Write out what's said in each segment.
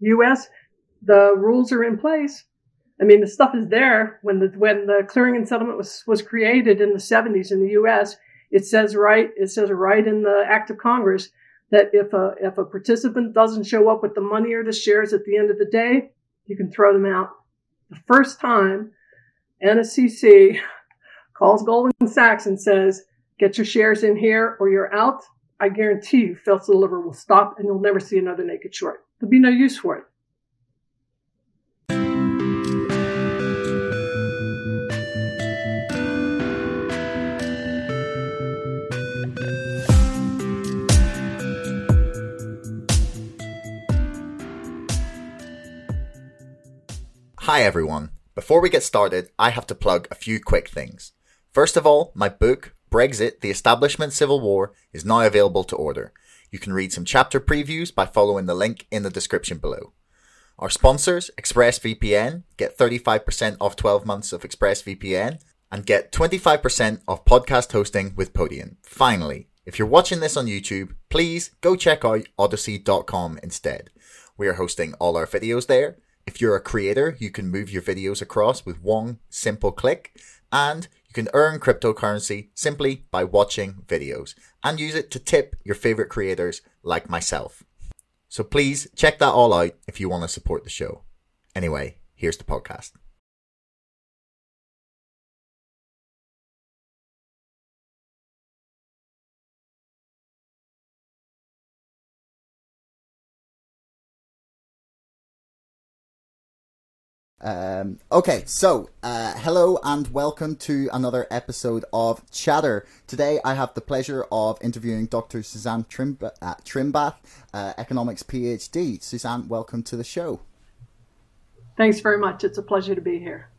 U.S., the rules are in place. I mean, the stuff is there. When the when the clearing and settlement was was created in the 70s in the U.S., it says right it says right in the Act of Congress that if a if a participant doesn't show up with the money or the shares at the end of the day, you can throw them out. The first time NSCC calls Goldman Sachs and says, "Get your shares in here, or you're out," I guarantee you, Phelps Deliver will stop, and you'll never see another naked short. There'll be no use for it. Hi everyone. Before we get started, I have to plug a few quick things. First of all, my book, Brexit, The Establishment Civil War, is now available to order. You can read some chapter previews by following the link in the description below. Our sponsors, ExpressVPN, get 35% off 12 months of ExpressVPN and get 25% off podcast hosting with Podium. Finally, if you're watching this on YouTube, please go check out odysee.com instead. We are hosting all our videos there if you're a creator, you can move your videos across with one simple click and you can earn cryptocurrency simply by watching videos and use it to tip your favorite creators like myself. So please check that all out if you want to support the show. Anyway, here's the podcast. Um, okay, so uh, hello and welcome to another episode of Chatter. Today I have the pleasure of interviewing Dr. Suzanne Trimb- uh, Trimbath, uh, economics PhD. Suzanne, welcome to the show. Thanks very much. It's a pleasure to be here.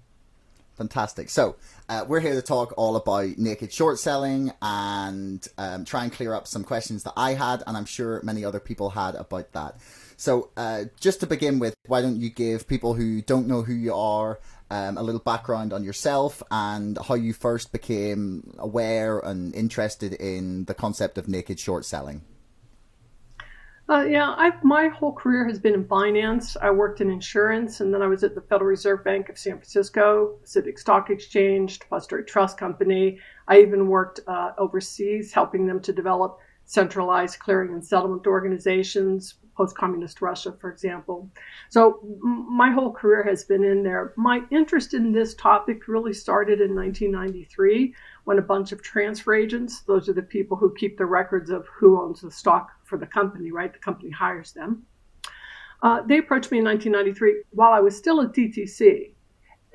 Fantastic. So, uh, we're here to talk all about naked short selling and um, try and clear up some questions that I had, and I'm sure many other people had about that. So, uh, just to begin with, why don't you give people who don't know who you are um, a little background on yourself and how you first became aware and interested in the concept of naked short selling? Uh, yeah, I've, my whole career has been in finance. I worked in insurance, and then I was at the Federal Reserve Bank of San Francisco, Pacific Stock Exchange, Depository Trust Company. I even worked uh, overseas, helping them to develop centralized clearing and settlement organizations, post communist Russia, for example. So my whole career has been in there. My interest in this topic really started in 1993 when a bunch of transfer agents, those are the people who keep the records of who owns the stock for the company, right? The company hires them. Uh, they approached me in 1993 while I was still at DTC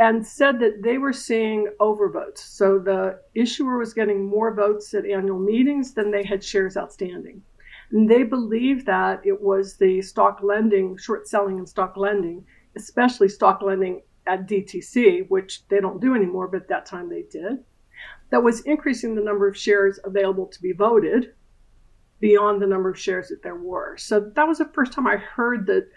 and said that they were seeing overvotes. So the issuer was getting more votes at annual meetings than they had shares outstanding. And they believe that it was the stock lending, short selling and stock lending, especially stock lending at DTC, which they don't do anymore, but at that time they did, that was increasing the number of shares available to be voted beyond the number of shares that there were. So that was the first time I heard that.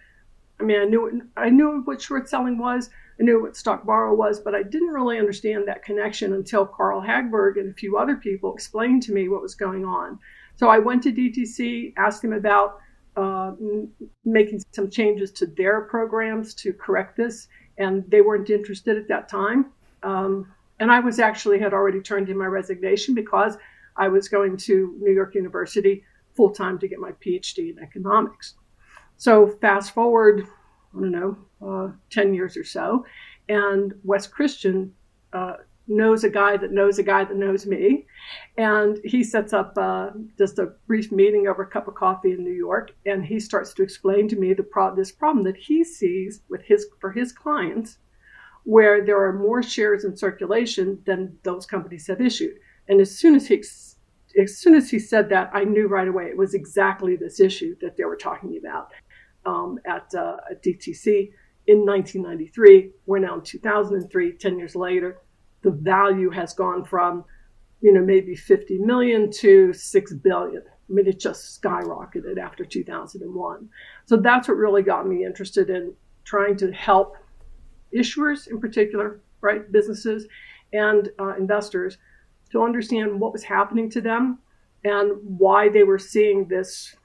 I mean, I knew I knew what short selling was. I knew what stock borrow was, but I didn't really understand that connection until Carl Hagberg and a few other people explained to me what was going on. So I went to DTC, asked them about uh, making some changes to their programs to correct this, and they weren't interested at that time. Um, and I was actually had already turned in my resignation because I was going to New York University full time to get my PhD in economics. So fast forward, I don't know, uh, 10 years or so, and Wes Christian uh, knows a guy that knows a guy that knows me. And he sets up uh, just a brief meeting over a cup of coffee in New York. And he starts to explain to me the pro- this problem that he sees with his for his clients, where there are more shares in circulation than those companies have issued. And as soon as he as soon as he said that, I knew right away it was exactly this issue that they were talking about um, at, uh, at DTC in 1993. We're now in 2003, 10 years later the value has gone from, you know, maybe 50 million to 6 billion. I mean, it just skyrocketed after 2001. So that's what really got me interested in trying to help issuers in particular, right, businesses and uh, investors to understand what was happening to them and why they were seeing this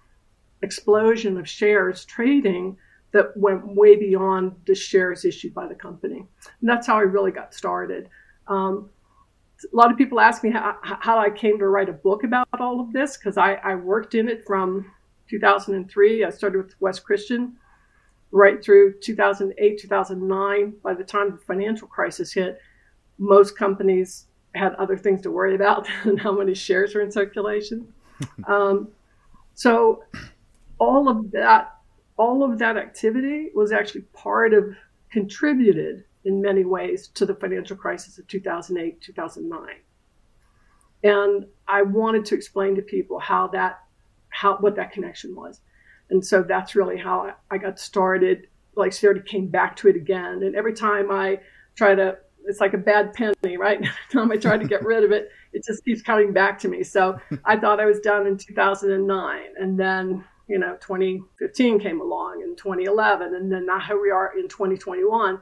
explosion of shares trading that went way beyond the shares issued by the company. And that's how I really got started. Um, a lot of people ask me how, how I came to write a book about all of this because I, I worked in it from 2003. I started with Wes Christian right through 2008, 2009. By the time the financial crisis hit, most companies had other things to worry about than how many shares are in circulation. um, so all of that, all of that activity was actually part of contributed in many ways to the financial crisis of 2008, 2009. And I wanted to explain to people how that, how, what that connection was. And so that's really how I got started. Like, started came back to it again. And every time I try to it's like a bad penny, right? Every time I try to get rid of it, it just keeps coming back to me. So I thought I was done in 2009, and then you know 2015 came along, and 2011, and then now here we are in 2021,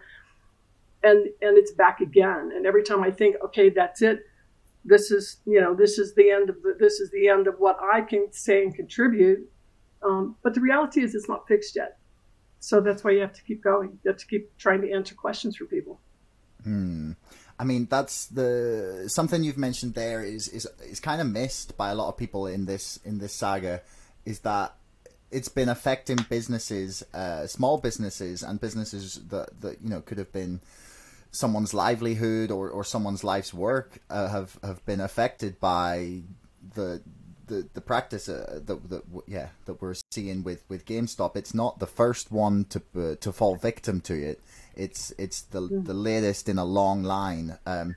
and and it's back again. And every time I think, okay, that's it. This is you know this is the end of the, this is the end of what I can say and contribute. Um, but the reality is, it's not fixed yet. So that's why you have to keep going. You have to keep trying to answer questions for people. Hmm. I mean, that's the something you've mentioned there is is is kind of missed by a lot of people in this in this saga, is that it's been affecting businesses, uh, small businesses, and businesses that that you know could have been someone's livelihood or, or someone's life's work uh, have have been affected by the the the practice uh, that, that yeah that we're seeing with with GameStop. It's not the first one to uh, to fall victim to it. It's it's the mm. the latest in a long line. Um,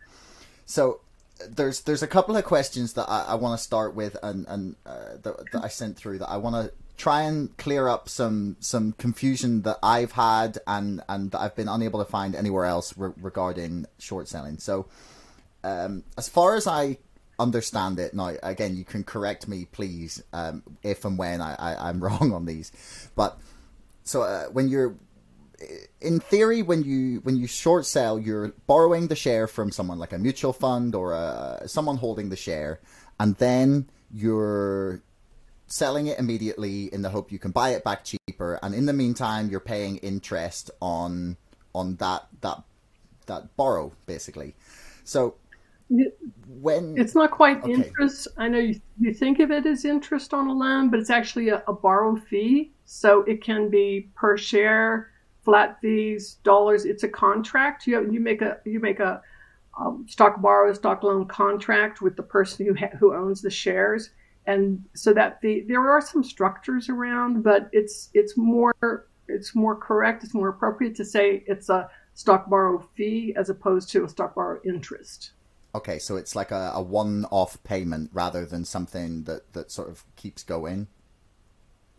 so there's there's a couple of questions that I, I want to start with and and uh, that, that I sent through that I want to try and clear up some some confusion that I've had and and that I've been unable to find anywhere else re- regarding short selling. So um, as far as I understand it now, again, you can correct me, please, um, if and when I, I am wrong on these. But so uh, when you're in theory, when you when you short sell, you're borrowing the share from someone like a mutual fund or a, someone holding the share, and then you're selling it immediately in the hope you can buy it back cheaper. And in the meantime, you're paying interest on on that that that borrow basically. So when it's not quite okay. interest, I know you, you think of it as interest on a loan, but it's actually a, a borrow fee. So it can be per share flat fees, dollars. It's a contract. You you make a you make a um, stock borrow stock loan contract with the person who ha- who owns the shares, and so that the there are some structures around, but it's it's more it's more correct. It's more appropriate to say it's a stock borrow fee as opposed to a stock borrow interest. Okay, so it's like a, a one-off payment rather than something that, that sort of keeps going.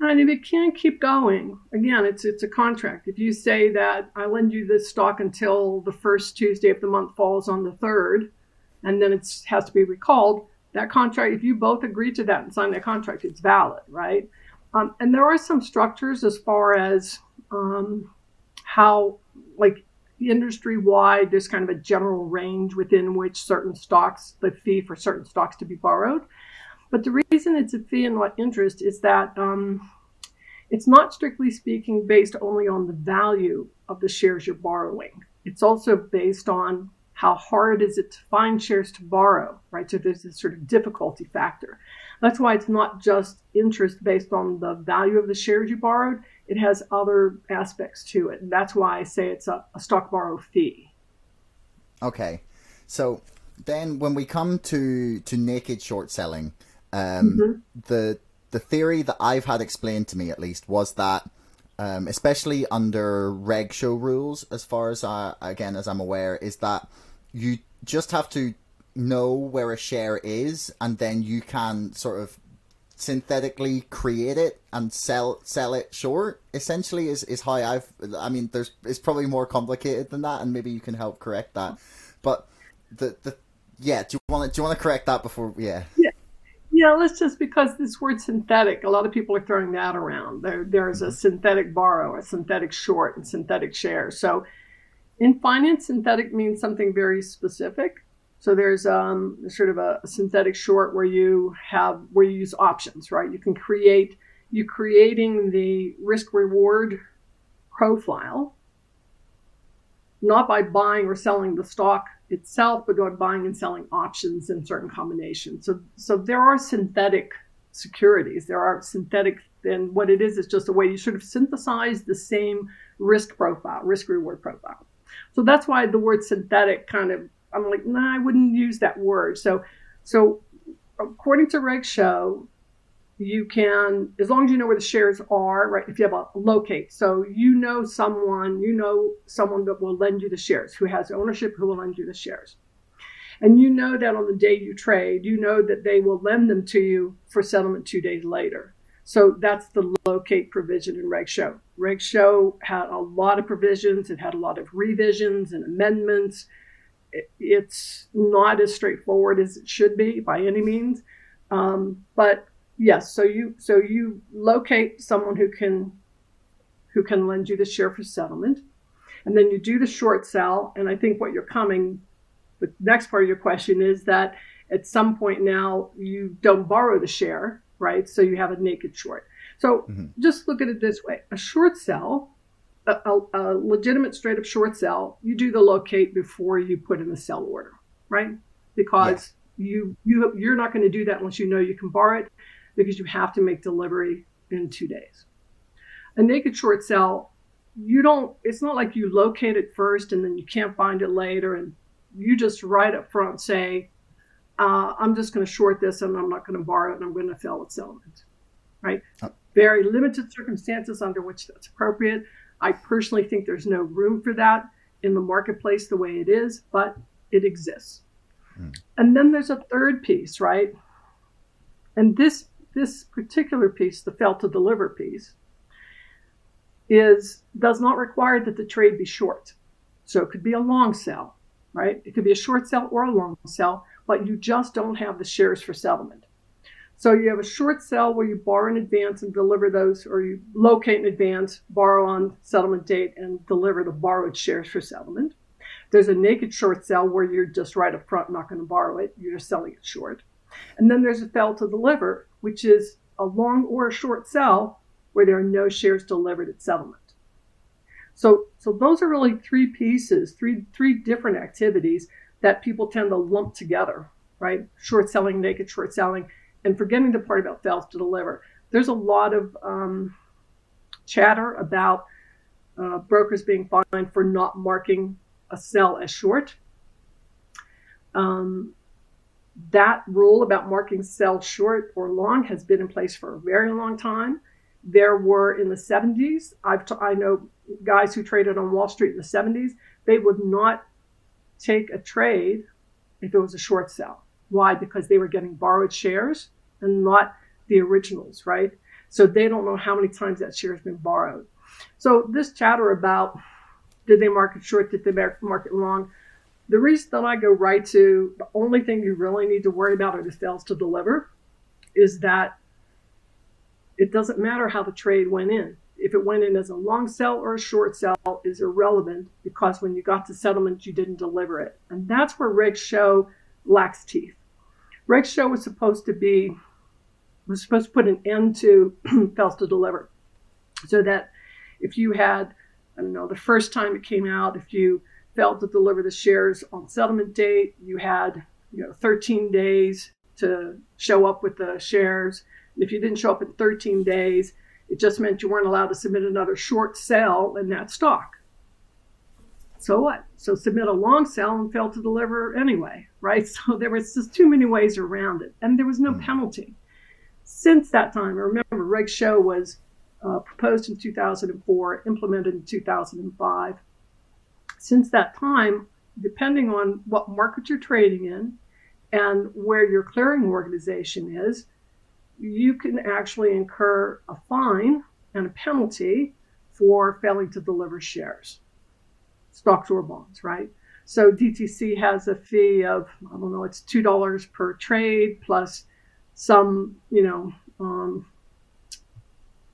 And if it can't keep going, again, it's it's a contract. If you say that I lend you this stock until the first Tuesday of the month falls on the third, and then it has to be recalled, that contract, if you both agree to that and sign that contract, it's valid, right? Um, and there are some structures as far as um, how, like industry wide, there's kind of a general range within which certain stocks, the fee for certain stocks to be borrowed. But the reason it's a fee and not interest is that um, it's not strictly speaking based only on the value of the shares you're borrowing. It's also based on how hard is it to find shares to borrow, right? So there's this sort of difficulty factor. That's why it's not just interest based on the value of the shares you borrowed. It has other aspects to it. And that's why I say it's a, a stock borrow fee. Okay. So then when we come to, to naked short selling, um, mm-hmm. The the theory that I've had explained to me, at least, was that, um, especially under reg show rules, as far as I again as I'm aware, is that you just have to know where a share is, and then you can sort of synthetically create it and sell sell it short. Essentially, is is how I've. I mean, there's it's probably more complicated than that, and maybe you can help correct that. But the the yeah, do you want to do you want to correct that before? Yeah. Yeah. Yeah, let's just because this word synthetic, a lot of people are throwing that around. There, there's a mm-hmm. synthetic borrow, a synthetic short, and synthetic share. So in finance, synthetic means something very specific. So there's um, sort of a, synthetic short where you have where you use options, right? You can create you creating the risk reward profile, not by buying or selling the stock itself, but by buying and selling options in certain combinations. So, so there are synthetic securities. There are synthetic, and what it is is just a way you sort of synthesize the same risk profile, risk reward profile. So that's why the word synthetic kind of, I'm like, nah, I wouldn't use that word. So, so according to Reg Show, you can, as long as you know where the shares are, right? If you have a locate, so you know someone, you know someone that will lend you the shares, who has ownership, who will lend you the shares. And you know that on the day you trade, you know that they will lend them to you for settlement two days later. So that's the locate provision in Reg Show. Reg Show had a lot of provisions, it had a lot of revisions and amendments. It's not as straightforward as it should be by any means. Um, but Yes. So you so you locate someone who can who can lend you the share for settlement, and then you do the short sell. And I think what you're coming, the next part of your question is that at some point now you don't borrow the share, right? So you have a naked short. So mm-hmm. just look at it this way: a short sell, a, a, a legitimate straight up short sell, you do the locate before you put in the sell order, right? Because you you you're not going to do that unless you know you can borrow it because you have to make delivery in two days. A naked short sell, you don't, it's not like you locate it first and then you can't find it later. And you just right up front say, uh, I'm just going to short this and I'm not going to borrow it and I'm going to sell its settlement. Right? Oh. Very limited circumstances under which that's appropriate. I personally think there's no room for that in the marketplace the way it is, but it exists. Mm. And then there's a third piece, right? And this this particular piece, the fail to deliver piece, is does not require that the trade be short. So it could be a long sell, right? It could be a short sell or a long sell, but you just don't have the shares for settlement. So you have a short sell where you borrow in advance and deliver those, or you locate in advance, borrow on settlement date, and deliver the borrowed shares for settlement. There's a naked short sell where you're just right up front not going to borrow it, you're just selling it short. And then there's a fail to deliver, which is a long or a short sell where there are no shares delivered at settlement. So, so those are really three pieces, three, three different activities that people tend to lump together, right? Short selling, naked short selling, and forgetting the part about fails to deliver. There's a lot of um, chatter about uh, brokers being fined for not marking a sell as short. Um, that rule about marking sell short or long has been in place for a very long time. There were in the 70s, I've t- I know guys who traded on Wall Street in the 70s, they would not take a trade if it was a short sell. Why? Because they were getting borrowed shares and not the originals, right? So they don't know how many times that share has been borrowed. So this chatter about did they market short, did they market long, the reason that I go right to the only thing you really need to worry about are the fails to deliver is that it doesn't matter how the trade went in. If it went in as a long sell or a short sell is irrelevant because when you got to settlement, you didn't deliver it. And that's where Reg Show lacks teeth. Reg Show was supposed to be, was supposed to put an end to fails to deliver. So that if you had, I don't know, the first time it came out, if you failed to deliver the shares on settlement date. You had you know 13 days to show up with the shares. And if you didn't show up in 13 days, it just meant you weren't allowed to submit another short sell in that stock. So what? So submit a long sell and fail to deliver anyway, right? So there was just too many ways around it, and there was no hmm. penalty. Since that time, remember, Reg Show was uh, proposed in 2004, implemented in 2005 since that time, depending on what market you're trading in and where your clearing organization is, you can actually incur a fine and a penalty for failing to deliver shares, stocks or bonds, right? So DTC has a fee of, I don't know, it's $2 per trade plus some, you know, um,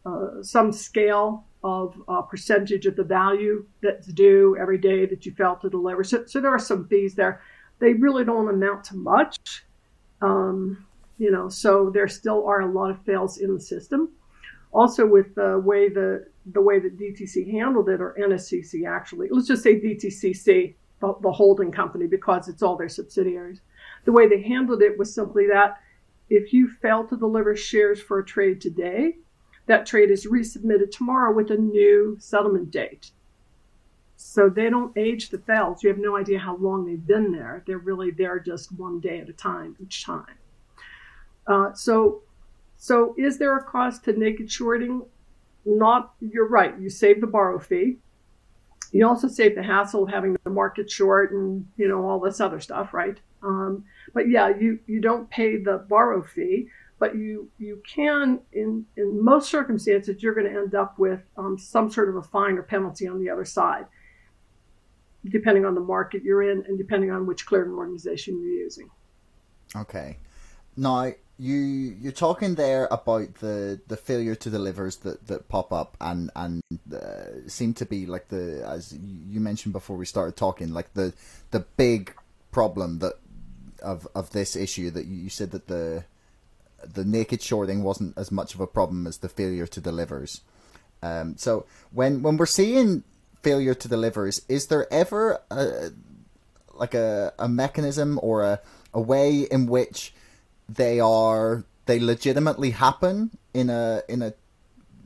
uh, some scale of a percentage of the value that's due every day that you fail to deliver. So, so there are some fees there. They really don't amount to much. Um, you know, so there still are a lot of fails in the system. also with the way the the way that DTC handled it, or NSCC actually, let's just say DTCC, the, the holding company, because it's all their subsidiaries. The way they handled it was simply that if you fail to deliver shares for a trade today, that trade is resubmitted tomorrow with a new settlement date. So they don't age the fails. You have no idea how long they've been there. They're really there just one day at a time each time. Uh, so, so is there a cost to naked shorting? Not. You're right. You save the borrow fee. You also save the hassle of having the market short and you know all this other stuff, right? Um, but yeah, you you don't pay the borrow fee, but you you can in in most circumstances you're going to end up with um, some sort of a fine or penalty on the other side depending on the market you're in and depending on which clearing organization you're using. Okay. Now you you're talking there about the the failure to delivers that that pop up and and uh, seem to be like the as you mentioned before we started talking like the the big problem that of of this issue that you said that the the naked shorting wasn't as much of a problem as the failure to delivers. Um, so when when we're seeing failure to deliver is, is there ever a, like a, a mechanism or a, a way in which they are they legitimately happen in a in a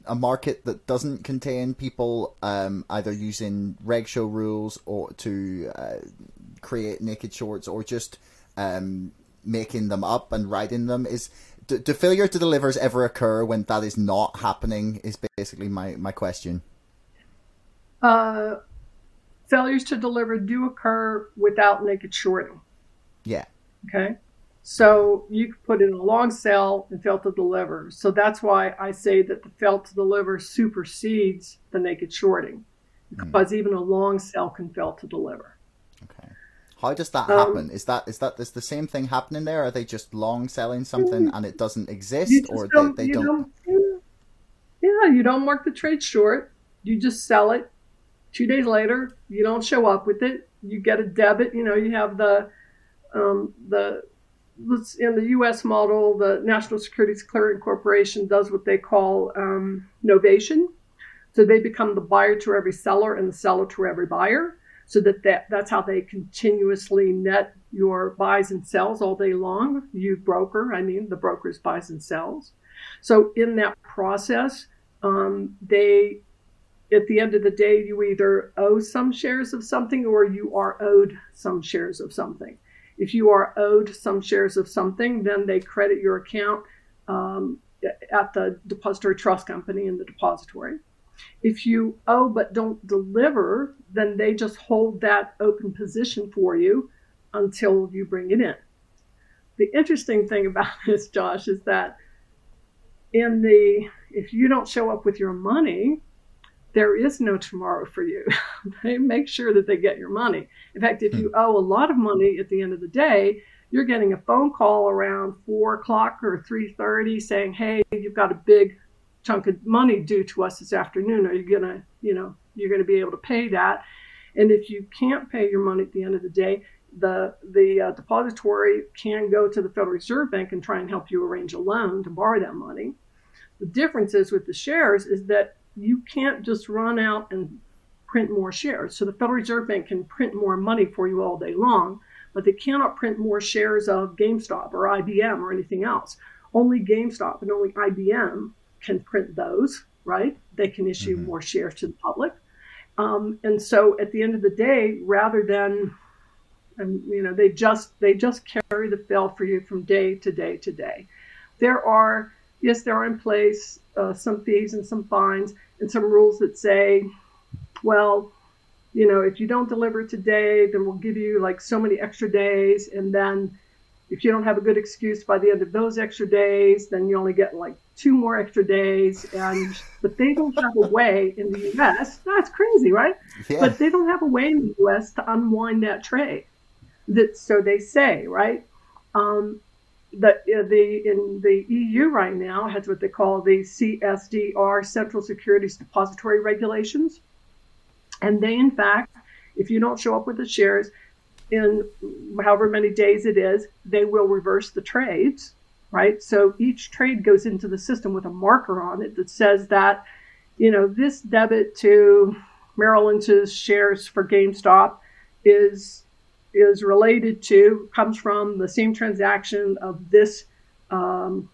a market that doesn't contain people um, either using reg show rules or to uh, create naked shorts or just um, making them up and writing them is do, do failure to delivers ever occur when that is not happening is basically my, my question uh, failures to deliver do occur without naked shorting. Yeah. Okay. So you could put in a long sell and fail to deliver. So that's why I say that the fail to deliver supersedes the naked shorting, hmm. because mm. even a long sell can fail to deliver. Okay. How does that happen? Um, is that is that is the same thing happening there? Are they just long selling something mm. and it doesn't exist, or don't, they, they don't... don't? Yeah, you don't mark the trade short. You just sell it Two days later, you don't show up with it. You get a debit. You know, you have the um, the in the U.S. model, the National Securities Clearing Corporation does what they call um, novation. So they become the buyer to every seller and the seller to every buyer. So that, that that's how they continuously net your buys and sells all day long. You broker, I mean, the brokers buys and sells. So in that process, um, they at the end of the day, you either owe some shares of something or you are owed some shares of something. If you are owed some shares of something, then they credit your account um, at the depository trust company in the depository. If you owe but don't deliver, then they just hold that open position for you until you bring it in. The interesting thing about this, Josh, is that in the if you don't show up with your money, there is no tomorrow for you. they make sure that they get your money. In fact, if you hmm. owe a lot of money at the end of the day, you're getting a phone call around four o'clock or three thirty saying, "Hey, you've got a big chunk of money due to us this afternoon. Are you gonna, you know, you're gonna be able to pay that?" And if you can't pay your money at the end of the day, the the uh, depository can go to the Federal Reserve Bank and try and help you arrange a loan to borrow that money. The difference is with the shares is that you can't just run out and print more shares. So the Federal Reserve Bank can print more money for you all day long, but they cannot print more shares of GameStop or IBM or anything else. Only GameStop and only IBM can print those, right? They can issue mm-hmm. more shares to the public. Um, and so at the end of the day, rather than and you know they just they just carry the bill for you from day to day to day. There are yes, there are in place uh, some fees and some fines and some rules that say, well, you know, if you don't deliver today, then we'll give you like so many extra days. And then if you don't have a good excuse by the end of those extra days, then you only get like two more extra days. And but they don't have a way in the U.S. That's crazy, right? Yeah. But they don't have a way in the U.S. to unwind that trade. That so they say, right? Um, the, uh, the in the EU right now has what they call the CSDR Central Securities Depository Regulations, and they in fact, if you don't show up with the shares in however many days it is, they will reverse the trades. right? So each trade goes into the system with a marker on it that says that, you know, this debit to Merrill Lynch's shares for GameStop is is related to comes from the same transaction of this um,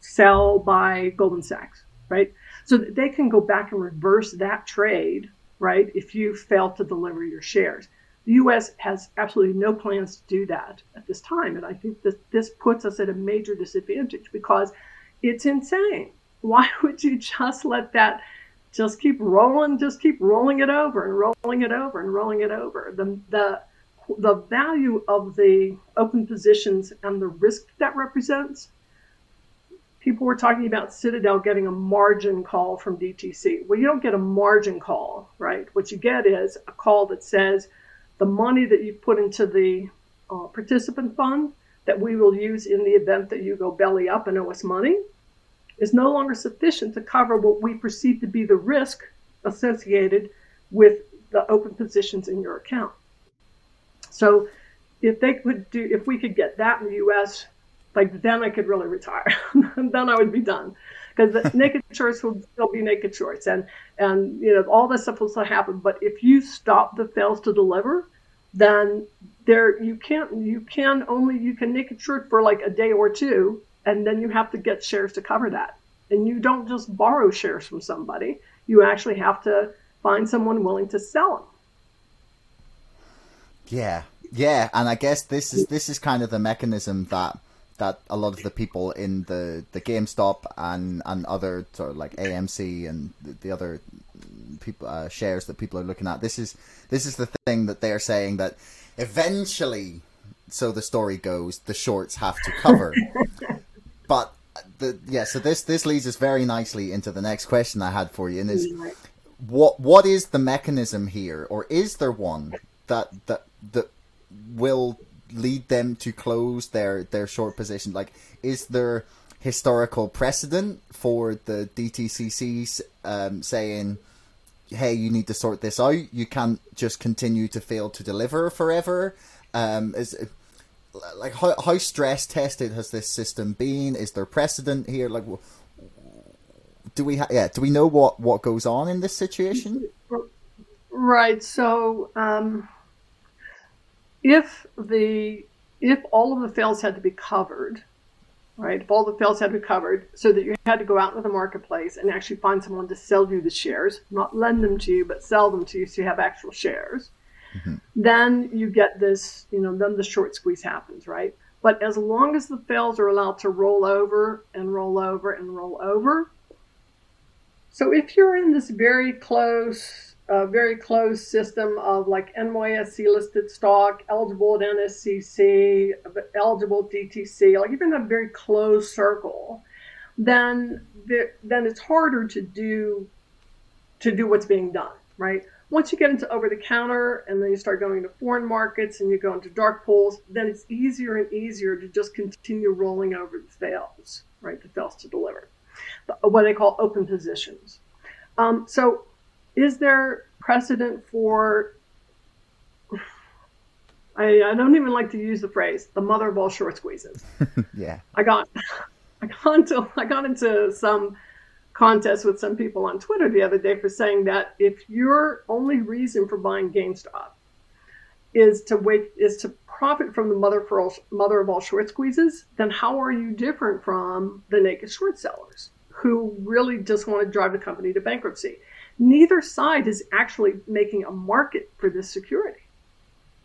sell by Goldman Sachs, right? So they can go back and reverse that trade, right? If you fail to deliver your shares. The U.S. has absolutely no plans to do that at this time, and I think that this puts us at a major disadvantage because it's insane. Why would you just let that just keep rolling, just keep rolling it over and rolling it over and rolling it over? The the the value of the open positions and the risk that represents people were talking about Citadel getting a margin call from DTC. Well, you don't get a margin call, right? What you get is a call that says the money that you put into the uh, participant fund that we will use in the event that you go belly up and owe us money is no longer sufficient to cover what we perceive to be the risk associated with the open positions in your account. So if they could do, if we could get that in the U.S., like then I could really retire. then I would be done because the naked shorts will still be naked shorts and and you know all this stuff will still happen. But if you stop the fails to deliver, then there you can't you can only you can naked short for like a day or two, and then you have to get shares to cover that. And you don't just borrow shares from somebody; you actually have to find someone willing to sell them. Yeah, yeah, and I guess this is this is kind of the mechanism that that a lot of the people in the the GameStop and and other sort of like AMC and the other people uh, shares that people are looking at. This is this is the thing that they're saying that eventually, so the story goes, the shorts have to cover. but the yeah, so this this leads us very nicely into the next question I had for you, and is what what is the mechanism here, or is there one that that that will lead them to close their their short position? Like, is there historical precedent for the DTCCs um, saying, "Hey, you need to sort this out. You can't just continue to fail to deliver forever." Um, is like how how stress tested has this system been? Is there precedent here? Like, do we ha- yeah? Do we know what what goes on in this situation? Right. So. Um if the if all of the fails had to be covered, right? If all the fails had to be covered, so that you had to go out into the marketplace and actually find someone to sell you the shares, not lend them to you, but sell them to you, so you have actual shares. Mm-hmm. Then you get this, you know, then the short squeeze happens, right? But as long as the fails are allowed to roll over and roll over and roll over, so if you're in this very close a very closed system of like NYSE listed stock, eligible at NSCC, eligible at DTC, like even a very closed circle, then then it's harder to do to do what's being done, right? Once you get into over the counter and then you start going to foreign markets and you go into dark pools, then it's easier and easier to just continue rolling over the fails, right? The fails to deliver, what they call open positions. Um, so is there precedent for I, I don't even like to use the phrase the mother of all short squeezes. yeah. I got I got into I got into some contest with some people on Twitter the other day for saying that if your only reason for buying GameStop is to wait is to profit from the mother for all, mother of all short squeezes, then how are you different from the naked short sellers who really just want to drive the company to bankruptcy? Neither side is actually making a market for this security.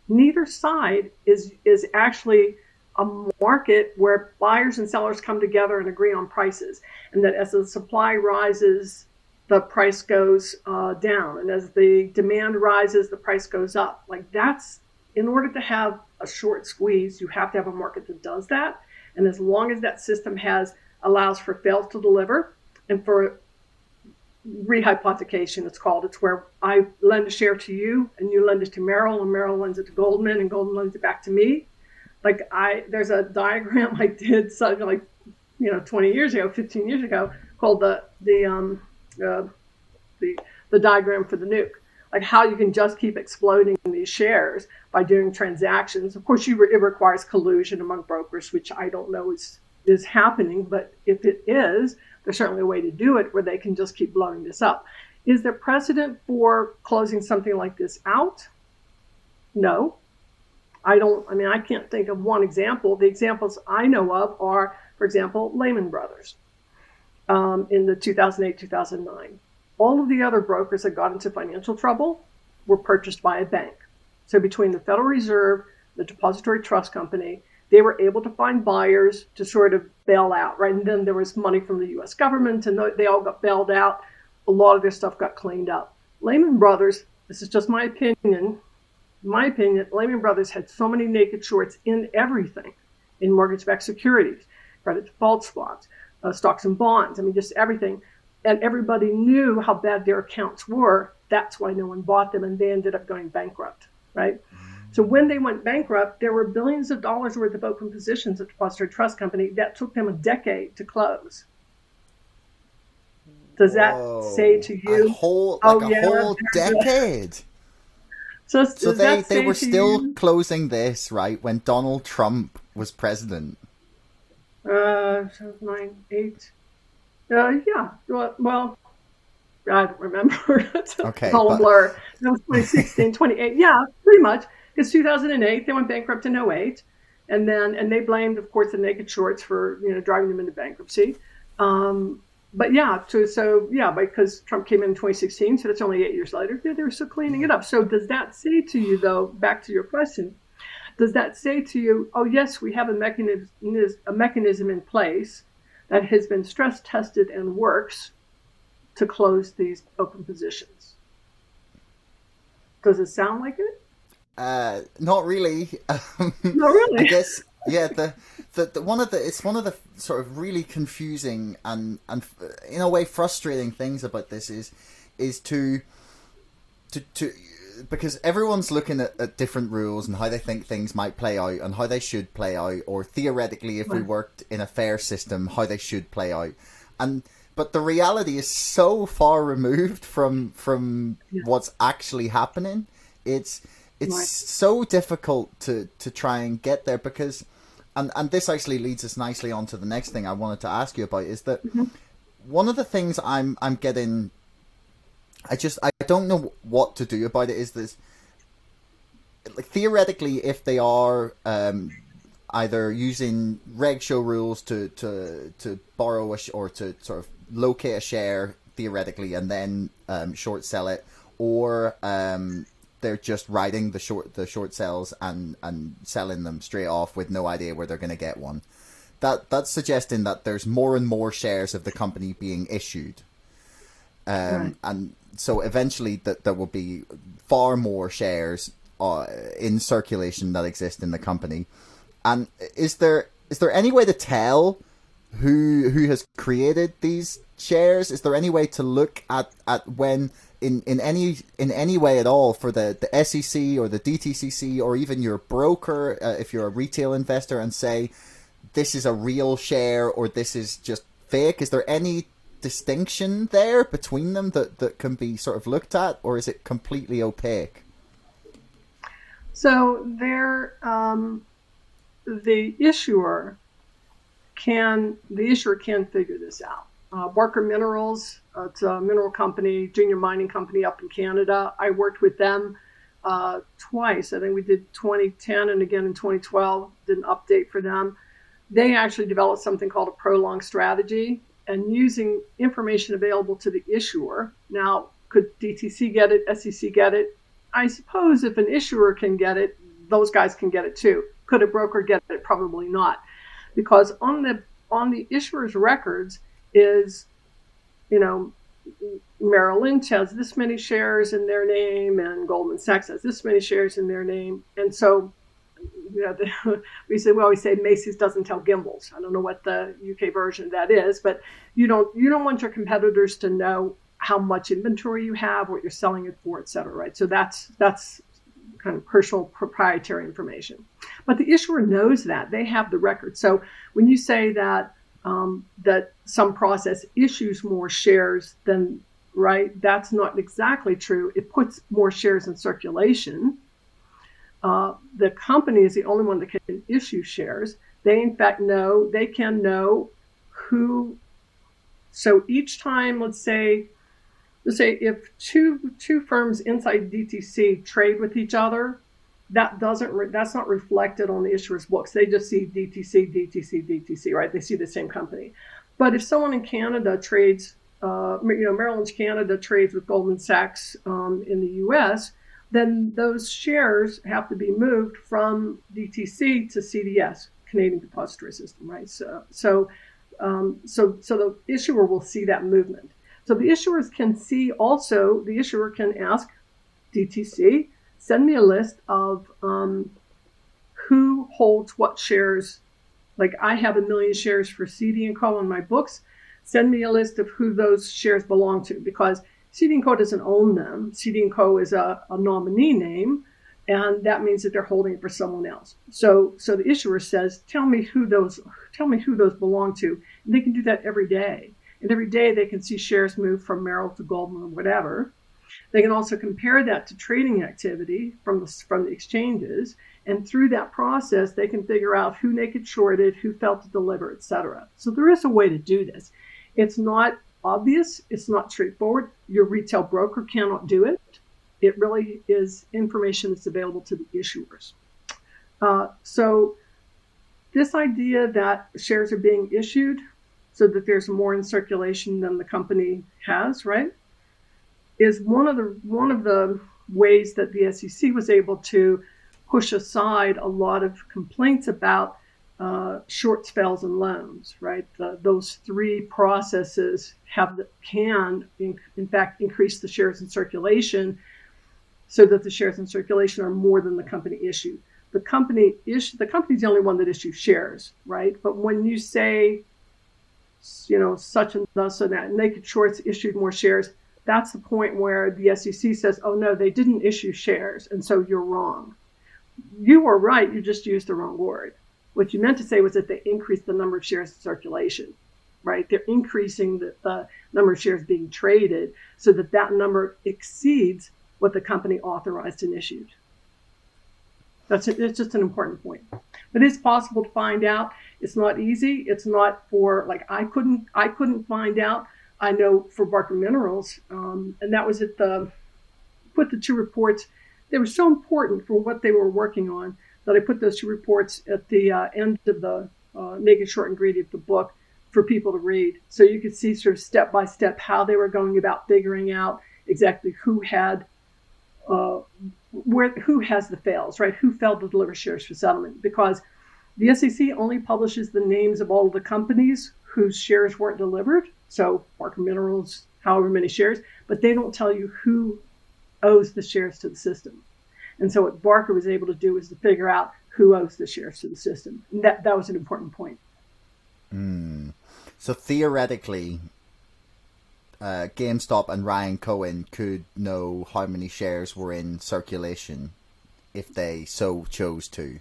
Neither side is is actually a market where buyers and sellers come together and agree on prices, and that as the supply rises, the price goes uh, down, and as the demand rises, the price goes up. Like that's in order to have a short squeeze, you have to have a market that does that. And as long as that system has allows for fails to deliver and for rehypothecation, it's called. It's where I lend a share to you and you lend it to Merrill and Merrill lends it to Goldman and Goldman lends it back to me. Like I, there's a diagram I did something like, you know, 20 years ago, 15 years ago called the, the, um, uh, the, the diagram for the nuke. Like how you can just keep exploding these shares by doing transactions. Of course, you re- it requires collusion among brokers, which I don't know is is happening, but if it is, there's certainly a way to do it where they can just keep blowing this up. Is there precedent for closing something like this out? No. I don't, I mean, I can't think of one example. The examples I know of are, for example, Lehman Brothers um, in the 2008 2009. All of the other brokers that got into financial trouble were purchased by a bank. So between the Federal Reserve, the Depository Trust Company, they were able to find buyers to sort of bail out, right? And then there was money from the US government and they all got bailed out. A lot of their stuff got cleaned up. Lehman Brothers, this is just my opinion, my opinion, Lehman Brothers had so many naked shorts in everything, in mortgage-backed securities, credit default swaps, uh, stocks and bonds. I mean, just everything. And everybody knew how bad their accounts were. That's why no one bought them, and they ended up going bankrupt, right? So when they went bankrupt, there were billions of dollars worth of open positions at the Depository Trust Company that took them a decade to close. Does Whoa. that say to you? A whole, like oh, a yeah, whole decade. So, so they, they were still you? closing this, right, when Donald Trump was president? Uh, so nine, eight. Uh, yeah. Well, well I don't remember. it's okay, all but... blur. That was 2016, 28. Yeah, pretty much. It's 2008. They went bankrupt in 08. And then, and they blamed, of course, the naked shorts for, you know, driving them into bankruptcy. Um, but yeah, so, so yeah, because Trump came in 2016, so that's only eight years later. Yeah, they were still cleaning it up. So does that say to you, though, back to your question, does that say to you, oh yes, we have a mechanism, a mechanism in place that has been stress tested and works to close these open positions? Does it sound like it? Uh, not really. not really. I guess yeah, the, the, the one of the it's one of the sort of really confusing and and in a way frustrating things about this is is to to to because everyone's looking at, at different rules and how they think things might play out and how they should play out or theoretically if we worked in a fair system how they should play out and but the reality is so far removed from from yeah. what's actually happening it's it's right. so difficult to to try and get there because and and this actually leads us nicely on to the next thing I wanted to ask you about is that mm-hmm. one of the things I'm I'm getting I just I don't know what to do about it is this like theoretically if they are um, either using reg show rules to to to borrow a sh- or to sort of locate a share theoretically and then um, short sell it or um, they're just riding the short the short sells and and selling them straight off with no idea where they're going to get one. That that's suggesting that there's more and more shares of the company being issued, um, right. and so eventually that there will be far more shares uh, in circulation that exist in the company. And is there is there any way to tell who who has created these shares? Is there any way to look at, at when in, in any in any way at all for the, the SEC or the DTCC or even your broker uh, if you're a retail investor and say this is a real share or this is just fake? Is there any distinction there between them that, that can be sort of looked at or is it completely opaque? So there, um, the issuer can the issuer can figure this out. Uh, Barker Minerals, uh, it's a mineral company, junior mining company up in Canada. I worked with them uh, twice. I think we did 2010 and again in 2012. Did an update for them. They actually developed something called a prolonged strategy and using information available to the issuer. Now, could DTC get it? SEC get it? I suppose if an issuer can get it, those guys can get it too. Could a broker get it? Probably not, because on the on the issuer's records is, you know, Merrill Lynch has this many shares in their name, and Goldman Sachs has this many shares in their name, and so you know, the, we say we always say Macy's doesn't tell Gimbels. I don't know what the UK version of that is, but you don't you don't want your competitors to know how much inventory you have, what you're selling it for, et cetera, right? So that's that's kind of personal proprietary information. But the issuer knows that they have the record. So when you say that um, that some process issues more shares than right. That's not exactly true. It puts more shares in circulation. Uh, the company is the only one that can issue shares. They, in fact, know, they can know who. So each time, let's say, let's say if two two firms inside DTC trade with each other, that doesn't that's not reflected on the issuer's books. They just see DTC, DTC, DTC, right? They see the same company. But if someone in Canada trades, uh, you know, Merrill Canada trades with Goldman Sachs um, in the U.S., then those shares have to be moved from DTC to CDS, Canadian Depository System, right? So, so, um, so, so the issuer will see that movement. So the issuers can see also, the issuer can ask DTC, send me a list of um, who holds what shares. Like I have a million shares for Cede and Co. on my books. Send me a list of who those shares belong to because Cede and Co. doesn't own them. Cede and Co. is a, a nominee name, and that means that they're holding it for someone else. So, so the issuer says, "Tell me who those, tell me who those belong to." And they can do that every day. And every day they can see shares move from Merrill to Goldman or whatever. They can also compare that to trading activity from the, from the exchanges. And through that process, they can figure out who naked shorted, who failed to deliver, etc. So there is a way to do this. It's not obvious, it's not straightforward. Your retail broker cannot do it. It really is information that's available to the issuers. Uh, so, this idea that shares are being issued so that there's more in circulation than the company has, right? Is one of the one of the ways that the SEC was able to push aside a lot of complaints about uh, short spells and loans, right? The, those three processes have can in, in fact increase the shares in circulation, so that the shares in circulation are more than the company issued. The company issue the company's the only one that issues shares, right? But when you say you know, such and thus and that. Naked Shorts issued more shares. That's the point where the SEC says, oh no, they didn't issue shares, and so you're wrong. You were right, you just used the wrong word. What you meant to say was that they increased the number of shares in circulation, right? They're increasing the, the number of shares being traded so that that number exceeds what the company authorized and issued. That's it's just an important point. But it's possible to find out. It's not easy. It's not for like I couldn't I couldn't find out. I know for Barker Minerals, um, and that was at the put the two reports. They were so important for what they were working on that I put those two reports at the uh, end of the uh, Naked Short and Greedy of the book for people to read, so you could see sort of step by step how they were going about figuring out exactly who had uh, where who has the fails, right? Who failed to deliver shares for settlement? Because the SEC only publishes the names of all of the companies whose shares weren't delivered. So Barker Minerals, however many shares, but they don't tell you who owes the shares to the system. And so what Barker was able to do was to figure out who owes the shares to the system. And that that was an important point. Mm. So theoretically, uh, GameStop and Ryan Cohen could know how many shares were in circulation if they so chose to.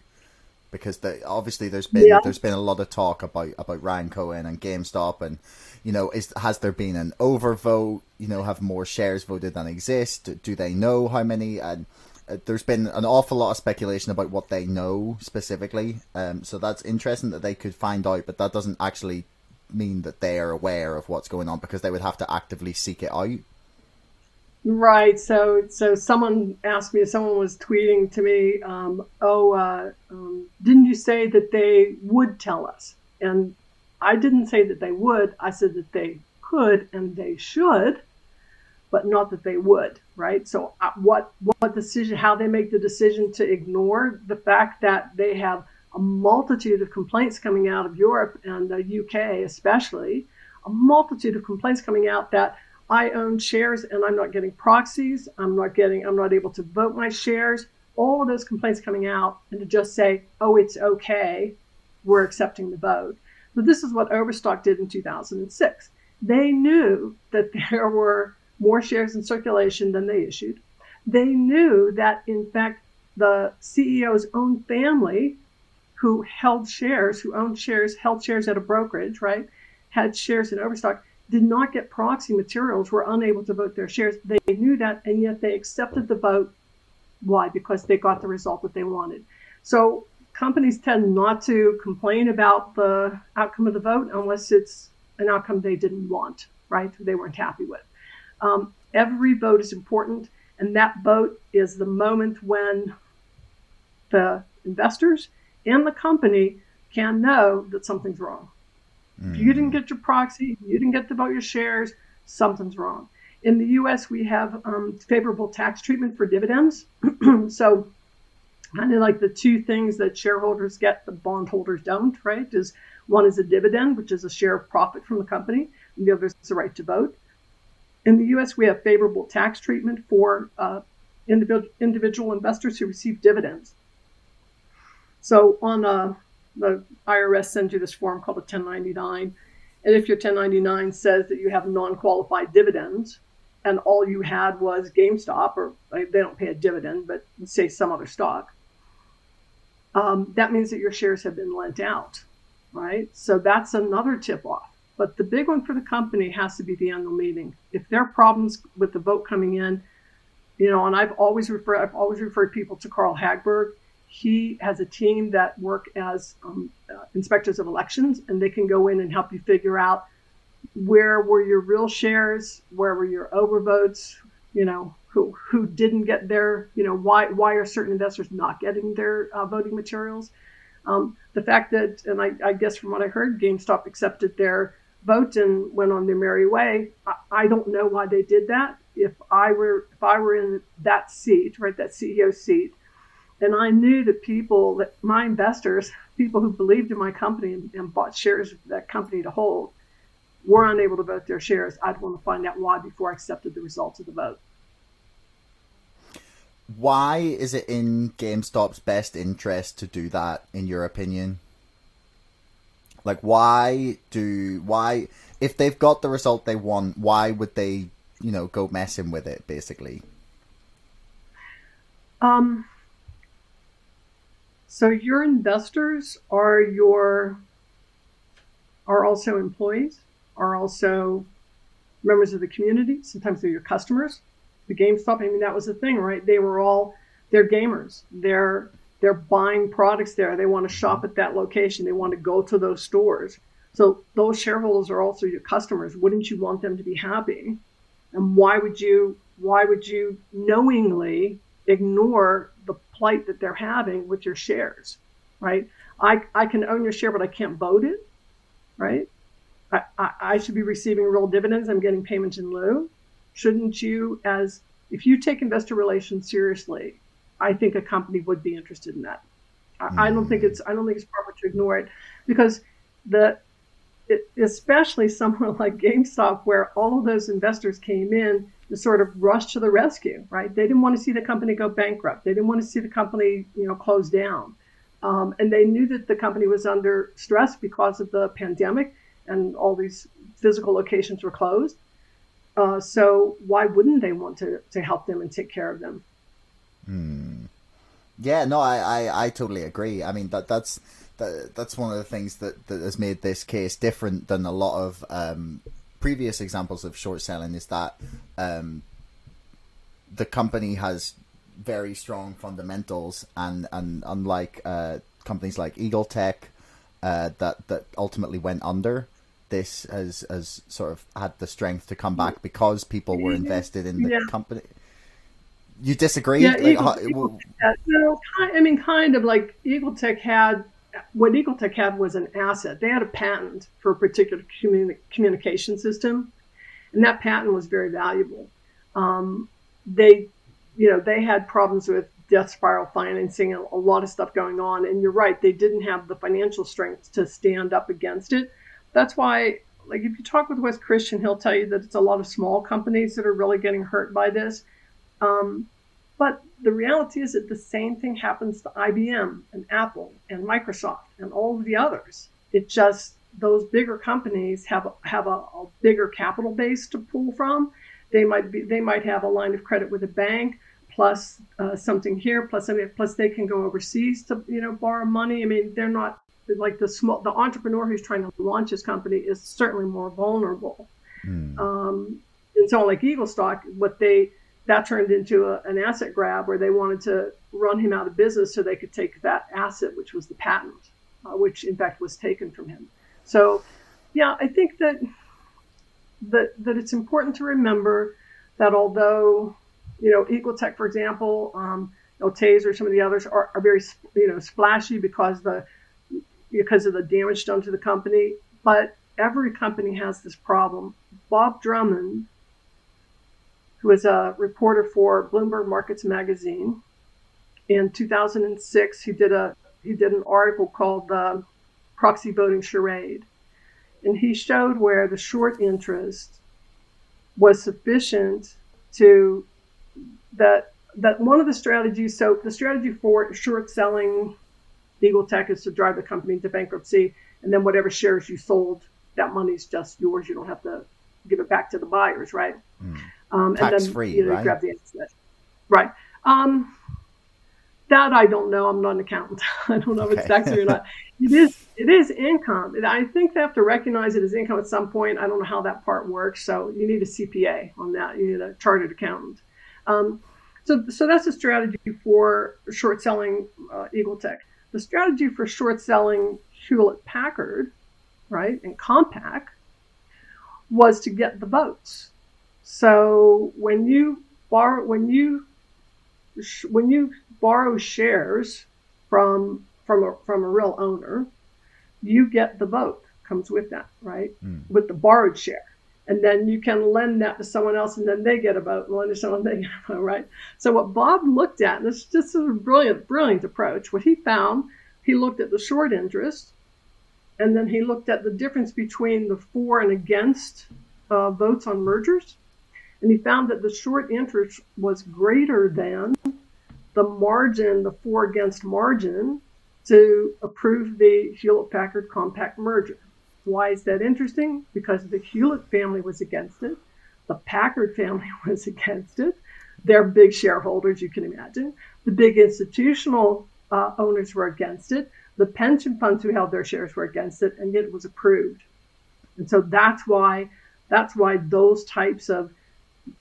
Because the, obviously there's been yeah. there's been a lot of talk about, about Ryan Cohen and GameStop and you know is has there been an overvote you know have more shares voted than exist do, do they know how many and uh, there's been an awful lot of speculation about what they know specifically um, so that's interesting that they could find out but that doesn't actually mean that they are aware of what's going on because they would have to actively seek it out. Right. So, so someone asked me. Someone was tweeting to me. Um, oh, uh, um, didn't you say that they would tell us? And I didn't say that they would. I said that they could and they should, but not that they would. Right. So, uh, what what decision? How they make the decision to ignore the fact that they have a multitude of complaints coming out of Europe and the UK, especially, a multitude of complaints coming out that I own shares and I'm not getting proxies. I'm not getting, I'm not able to vote my shares. All of those complaints coming out, and to just say, oh, it's okay, we're accepting the vote. But this is what Overstock did in 2006. They knew that there were more shares in circulation than they issued. They knew that, in fact, the CEO's own family who held shares, who owned shares, held shares at a brokerage, right, had shares in Overstock, did not get proxy materials, were unable to vote their shares. They knew that, and yet they accepted the vote. Why? Because they got the result that they wanted. So companies tend not to complain about the outcome of the vote unless it's an outcome they didn't want, right? They weren't happy with. Um, every vote is important, and that vote is the moment when the investors and the company can know that something's wrong. Mm. If you didn't get your proxy, you didn't get to vote your shares, something's wrong. In the US, we have um, favorable tax treatment for dividends. so, kind of like the two things that shareholders get, the bondholders don't, right? Is one is a dividend, which is a share of profit from the company, and the other is the right to vote. In the US, we have favorable tax treatment for uh, individual, individual investors who receive dividends. So, on a, the IRS sends you this form called a 1099. And if your 1099 says that you have non qualified dividends, and all you had was GameStop, or they don't pay a dividend, but say some other stock, um, that means that your shares have been lent out, right? So that's another tip off. But the big one for the company has to be the annual meeting. If there are problems with the vote coming in, you know, and I've always referred, I've always referred people to Carl Hagberg. He has a team that work as um, uh, inspectors of elections, and they can go in and help you figure out where were your real shares, where were your overvotes, you know, who who didn't get their, you know, why why are certain investors not getting their uh, voting materials? Um, the fact that, and I, I, guess from what I heard, GameStop accepted their vote and went on their merry way. I, I, don't know why they did that. If I were if I were in that seat, right, that CEO seat, and I knew that people that my investors, people who believed in my company and, and bought shares of that company to hold, were unable to vote their shares, I'd want to find out why before I accepted the results of the vote. Why is it in GameStop's best interest to do that, in your opinion? Like, why do why if they've got the result they want, why would they, you know, go messing with it? Basically. Um. So your investors are your are also employees are also members of the community. Sometimes they're your customers. The GameStop, I mean, that was the thing, right? They were all they're gamers. They're they're buying products there. They want to shop at that location. They want to go to those stores. So those shareholders are also your customers. Wouldn't you want them to be happy? And why would you why would you knowingly ignore the plight that they're having with your shares? Right? I, I can own your share, but I can't vote it. Right? I, I, should be receiving real dividends. I'm getting payments in lieu. Shouldn't you, as if you take investor relations seriously, I think a company would be interested in that. I, don't think it's I don't think it's proper to ignore it because the it, especially somewhere like GameStop where all of those investors came in sort of rush to the rescue, right? They didn't want to see the company go bankrupt. They didn't want to see the company, you know, close down. Um, and they knew that the company was under stress because of the pandemic and all these physical locations were closed. Uh, so why wouldn't they want to, to help them and take care of them? Hmm. Yeah, no, I, I, I totally agree. I mean that that's that, that's one of the things that, that has made this case different than a lot of um, previous examples of short selling is that um, the company has very strong fundamentals and and unlike uh, companies like Eagletech uh, that that ultimately went under this has has sort of had the strength to come back because people were invested in the yeah. company. You disagree? Yeah, like, Eagle, how, Eagle I mean, kind of like Eagletech had what Eagletech had was an asset. They had a patent for a particular communi- communication system, and that patent was very valuable. Um, they, you know, they had problems with death spiral financing and a lot of stuff going on. And you're right, they didn't have the financial strength to stand up against it that's why like if you talk with Wes Christian, he'll tell you that it's a lot of small companies that are really getting hurt by this. Um, but the reality is that the same thing happens to IBM and Apple and Microsoft and all of the others. It just those bigger companies have have a, a bigger capital base to pull from. They might be they might have a line of credit with a bank plus uh, something here plus I plus they can go overseas to you know borrow money. I mean they're not like the small the entrepreneur who's trying to launch his company is certainly more vulnerable. Mm. Um, and so like Eagle Stock, what they that turned into a, an asset grab where they wanted to run him out of business so they could take that asset, which was the patent, uh, which in fact was taken from him. So, yeah, I think that that that it's important to remember that although you know Eagletech, for example, um, you know, Taser, some of the others are, are very you know splashy because the because of the damage done to the company, but every company has this problem. Bob Drummond who was a reporter for Bloomberg Markets Magazine. In 2006, he did a he did an article called the Proxy Voting Charade, and he showed where the short interest was sufficient to that that one of the strategies. So the strategy for short selling Eagletech is to drive the company into bankruptcy, and then whatever shares you sold, that money's just yours. You don't have to give it back to the buyers, right? Mm. Um, Tax and then, free, you know, right? Grab the Right. Um, that I don't know. I'm not an accountant. I don't know okay. if it's tax free or not. It is. It is income. I think they have to recognize it as income at some point. I don't know how that part works. So you need a CPA on that. You need a chartered accountant. Um, so, so that's a strategy for short selling uh, Eagletech. The strategy for short selling Hewlett Packard, right, and Compaq was to get the votes. So when you borrow, when you when you borrow shares from from a from a real owner, you get the vote comes with that, right? Mm. With the borrowed share. And then you can lend that to someone else and then they get a vote, and lend to someone, they get a vote, right? So what Bob looked at, and this, just a brilliant, brilliant approach, what he found, he looked at the short interest, and then he looked at the difference between the for and against uh, votes on mergers, and he found that the short interest was greater than the margin, the for against margin, to approve the Hewlett Packard Compaq merger. Why is that interesting? Because the Hewlett family was against it, the Packard family was against it. They're big shareholders, you can imagine. The big institutional uh, owners were against it. The pension funds who held their shares were against it, and yet it was approved. And so that's why that's why those types of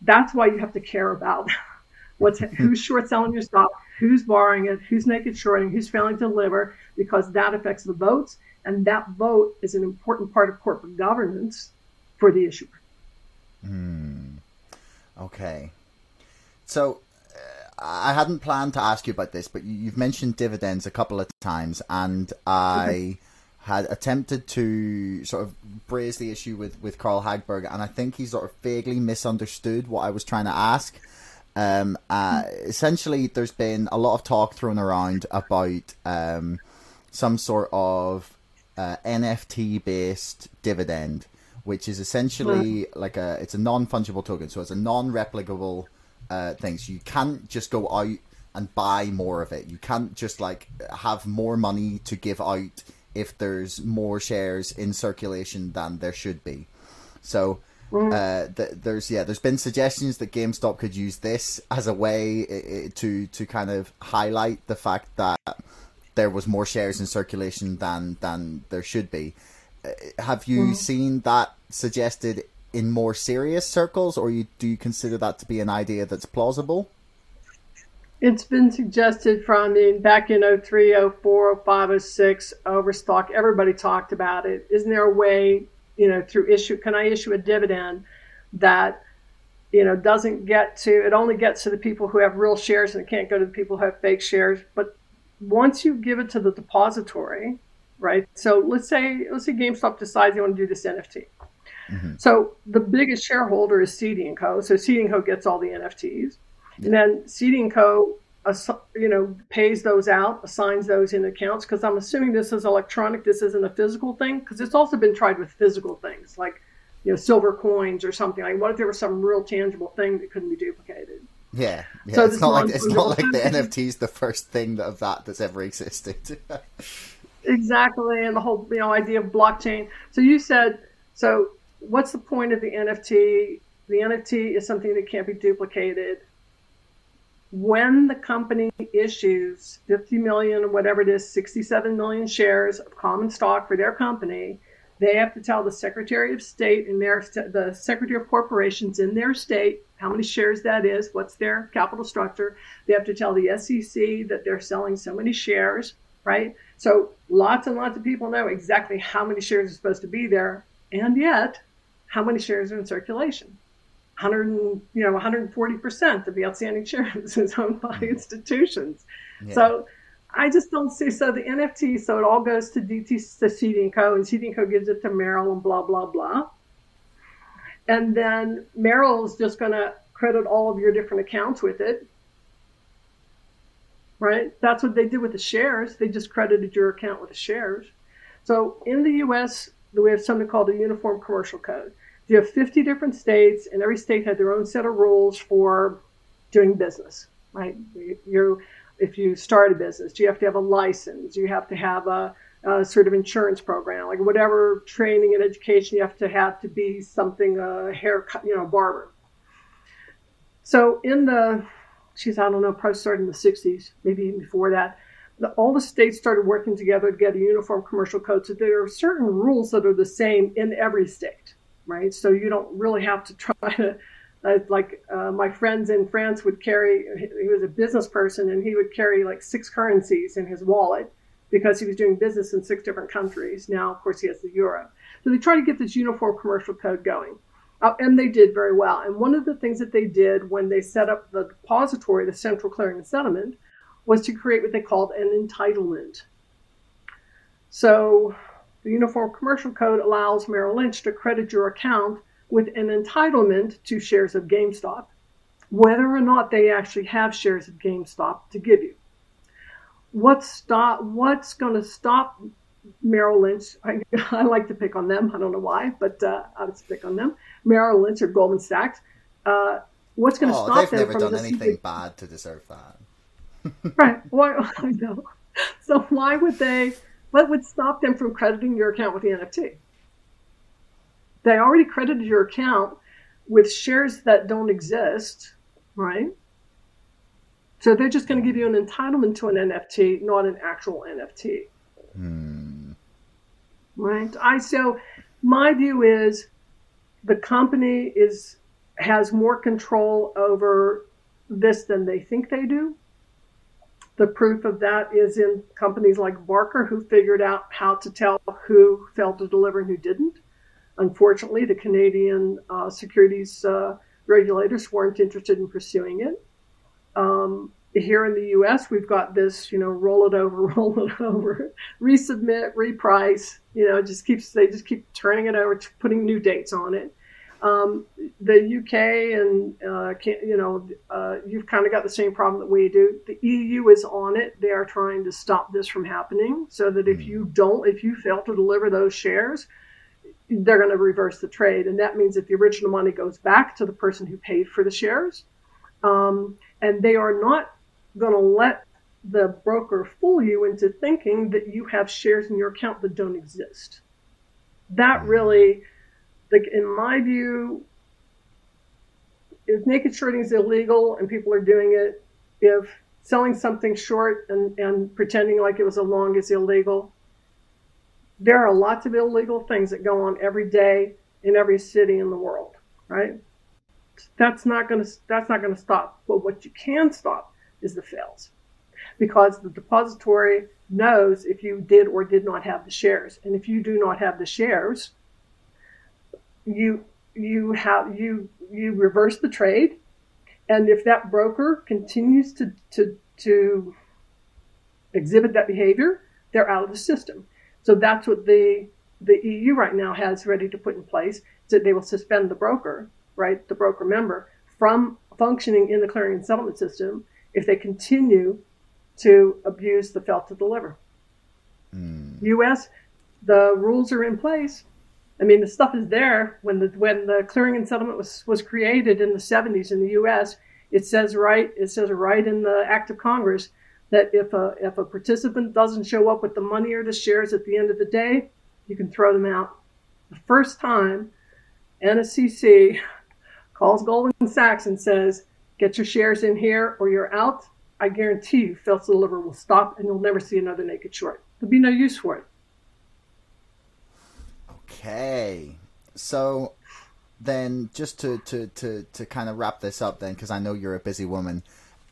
that's why you have to care about what's who's short selling your stock, who's borrowing it, who's naked shorting, who's failing to deliver, because that affects the votes, and that vote is an important part of corporate governance for the issuer. Hmm. Okay. So uh, I hadn't planned to ask you about this, but you've mentioned dividends a couple of times, and I had attempted to sort of raise the issue with, with Carl Hagberg, and I think he sort of vaguely misunderstood what I was trying to ask. Um, uh, essentially, there's been a lot of talk thrown around about um, some sort of uh, NFT based dividend, which is essentially like a it's a non fungible token, so it's a non replicable uh, thing. So you can't just go out and buy more of it. You can't just like have more money to give out if there's more shares in circulation than there should be. So mm. uh, th- there's yeah, there's been suggestions that GameStop could use this as a way to to kind of highlight the fact that there was more shares in circulation than than there should be. Uh, have you mm. seen that suggested in more serious circles, or you, do you consider that to be an idea that's plausible? It's been suggested from, I mean, back in 03, 04, 05, 06, Overstock, everybody talked about it. Isn't there a way, you know, through issue, can I issue a dividend that, you know, doesn't get to, it only gets to the people who have real shares and it can't go to the people who have fake shares. But once you give it to the depository, right? So let's say, let's say GameStop decides they want to do this NFT. Mm-hmm. So the biggest shareholder is Cede and Co. So Cede and Co. gets all the NFTs. And then Cede and Co. you know pays those out, assigns those in accounts because I'm assuming this is electronic. This isn't a physical thing because it's also been tried with physical things like you know silver coins or something. Like what if there was some real tangible thing that couldn't be duplicated? Yeah, yeah. So it's not like it's not like the NFT is the first thing of that that's ever existed. exactly, and the whole you know idea of blockchain. So you said so. What's the point of the NFT? The NFT is something that can't be duplicated when the company issues 50 million or whatever it is, 67 million shares of common stock for their company, they have to tell the Secretary of State and their the Secretary of Corporations in their state how many shares that is, what's their capital structure. They have to tell the SEC that they're selling so many shares, right? So lots and lots of people know exactly how many shares are supposed to be there, and yet how many shares are in circulation. 100, you know, 140% of the outstanding shares is owned by mm-hmm. institutions. Yeah. So I just don't see. So the NFT, so it all goes to DT to Cede and Co. and Cede Co. gives it to Merrill and blah blah blah. And then Merrill is just going to credit all of your different accounts with it. Right? That's what they did with the shares. They just credited your account with the shares. So in the US, we have something called a Uniform Commercial Code. You have 50 different states, and every state had their own set of rules for doing business. Right? You, if you start a business, do you have to have a license. You have to have a uh, sort of insurance program, like whatever training and education you have to have to be something a haircut, you know, barber. So in the, she's I don't know, probably started in the '60s, maybe even before that. The, all the states started working together to get a uniform commercial code. So there are certain rules that are the same in every state, right? So you don't really have to try to. Uh, like uh, my friends in France would carry, he was a business person and he would carry like six currencies in his wallet because he was doing business in six different countries. Now, of course, he has the euro. So they try to get this uniform commercial code going. Uh, and they did very well. And one of the things that they did when they set up the depository, the central clearing and settlement, was to create what they called an entitlement. So the Uniform Commercial Code allows Merrill Lynch to credit your account with an entitlement to shares of GameStop, whether or not they actually have shares of GameStop to give you what's stop what's going to stop Merrill Lynch? I, I, like to pick on them. I don't know why, but uh, I would pick on them. Merrill Lynch or Goldman Sachs. Uh, what's going to oh, stop them from? They've never done anything bad to deserve that. right. Why? I know. So why would they? What would stop them from crediting your account with the NFT? They already credited your account with shares that don't exist, right? So they're just going to give you an entitlement to an NFT, not an actual NFT. Hmm. Right. I so my view is the company is has more control over this than they think they do. The proof of that is in companies like Barker, who figured out how to tell who failed to deliver and who didn't. Unfortunately, the Canadian uh, securities uh, regulators weren't interested in pursuing it. Um, here in the U.S., we've got this, you know, roll it over, roll it over, resubmit, reprice. You know, just keeps they just keep turning it over, putting new dates on it. Um, the UK and uh, you know, uh, you've kind of got the same problem that we do. The EU is on it. They are trying to stop this from happening, so that if you hmm. don't, if you fail to deliver those shares, they're going to reverse the trade, and that means that the original money goes back to the person who paid for the shares. Um, and they are not going to let the broker fool you into thinking that you have shares in your account that don't exist. That mm-hmm. really, like in my view, if naked shorting is illegal and people are doing it, if selling something short and, and pretending like it was a long is illegal, there are lots of illegal things that go on every day in every city in the world, right? That's not going to that's not going to stop. But what you can stop is the fails. Because the depository knows if you did or did not have the shares. And if you do not have the shares, you you have you you reverse the trade. And if that broker continues to to to exhibit that behavior, they're out of the system. So that's what the the EU right now has ready to put in place is that they will suspend the broker, right, the broker member, from functioning in the clearing and settlement system if they continue to abuse the fail to deliver. Mm. U.S. The rules are in place. I mean, the stuff is there. When the when the clearing and settlement was was created in the 70s in the U.S., it says right it says right in the Act of Congress that if a if a participant doesn't show up with the money or the shares at the end of the day, you can throw them out. The first time NSCC calls Goldman Sachs and says, Get your shares in here or you're out. I guarantee you, to deliver will stop and you'll never see another naked short. There'll be no use for it. Okay. So then just to to to to kind of wrap this up, then because I know you're a busy woman.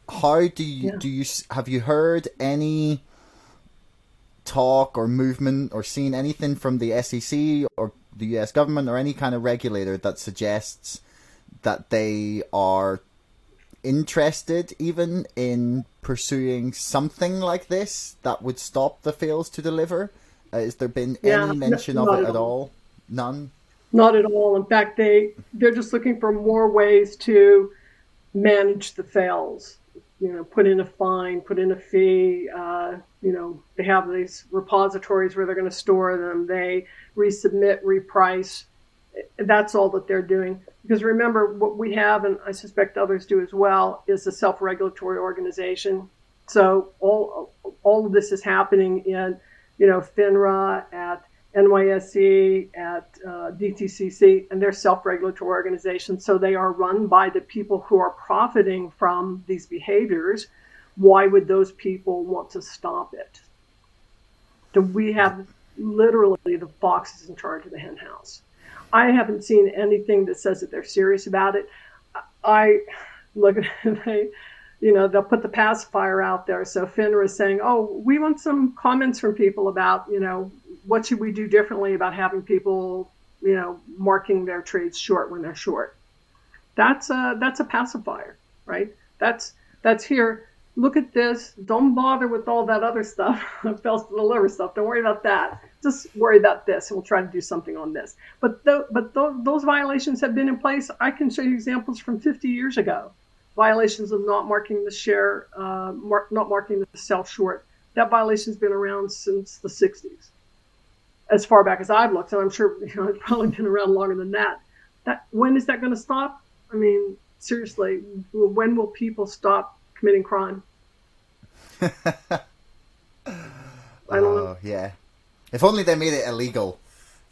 How do you yeah. do you have you heard any talk or movement or seen anything from the SEC or the U.S. government or any kind of regulator that suggests that they are interested even in pursuing something like this that would stop the fails to deliver? Uh, has there been yeah, any mention of it at all. all? None. Not at all. In fact, they they're just looking for more ways to manage the fails. You know, put in a fine, put in a fee. Uh, you know, they have these repositories where they're going to store them. They resubmit, reprice. That's all that they're doing. Because remember, what we have, and I suspect others do as well, is a self-regulatory organization. So all all of this is happening in, you know, FINRA at NYSE at uh, DTCC, and they're self-regulatory organizations. So they are run by the people who are profiting from these behaviors. Why would those people want to stop it? Do we have literally the foxes in charge of the henhouse? I haven't seen anything that says that they're serious about it. I look at they, you know, they'll put the pacifier out there. So FINRA is saying, oh, we want some comments from people about, you know, what should we do differently about having people, you know, marking their trades short when they're short. That's a that's a pacifier, right? That's that's here. Look at this. Don't bother with all that other stuff, fails to deliver stuff. Don't worry about that just worry about this and we'll try to do something on this. But the, but th- those violations have been in place. I can show you examples from 50 years ago. Violations of not marking the share, uh, not marking the sell short. That violation's been around since the 60s, as far back as I've looked, and I'm sure you know, it's probably been around longer than that. That when is that going to stop? I mean, seriously, when will people stop committing crime? I don't know. Oh, yeah. If only they made it illegal,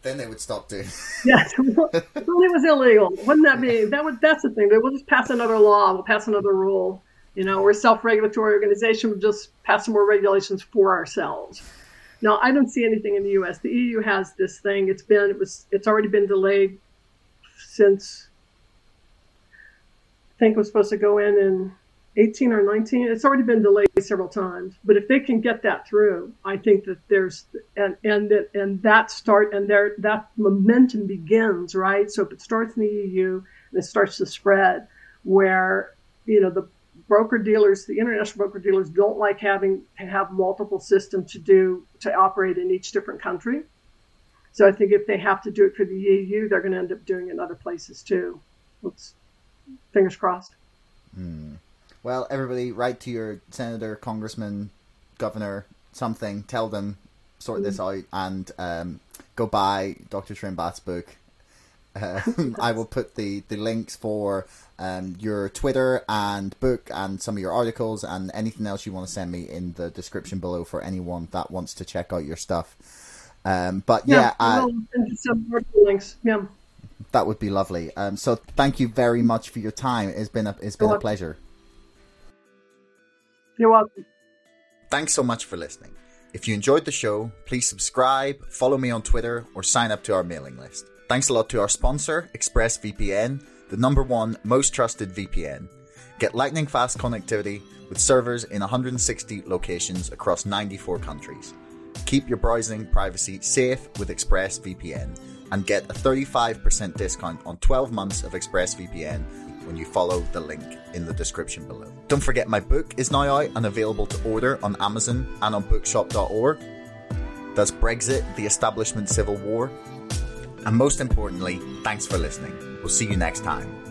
then they would stop doing. yes, only it was illegal. Wouldn't that be? That would. That's the thing. They will just pass another law. We'll pass another rule. You know, we're a self-regulatory organization. We'll just pass some more regulations for ourselves. Now, I don't see anything in the U.S. The EU has this thing. It's been. It was. It's already been delayed since. I think it was supposed to go in in 18 or 19. It's already been delayed several times, but if they can get that through, I think that there's and and that and that start and there that momentum begins right. So if it starts in the EU and it starts to spread, where you know the broker dealers, the international broker dealers don't like having to have multiple systems to do to operate in each different country. So I think if they have to do it for the EU, they're going to end up doing it in other places too. Let's fingers crossed. Hmm. Well, everybody, write to your senator, congressman, governor, something. Tell them sort this out and um, go buy Dr. Trimbath's book. Uh, I will put the, the links for um, your Twitter and book and some of your articles and anything else you want to send me in the description below for anyone that wants to check out your stuff. Um, but yeah, yeah uh, some links. Yeah, that would be lovely. Um, so thank you very much for your time. It's been a it's been a pleasure. You're welcome. Thanks so much for listening. If you enjoyed the show, please subscribe, follow me on Twitter, or sign up to our mailing list. Thanks a lot to our sponsor, ExpressVPN, the number one most trusted VPN. Get lightning fast connectivity with servers in 160 locations across 94 countries. Keep your browsing privacy safe with ExpressVPN and get a 35% discount on 12 months of ExpressVPN when you follow the link in the description below. Don't forget my book is now out and available to order on Amazon and on bookshop.org. That's Brexit, the Establishment Civil War. And most importantly, thanks for listening. We'll see you next time.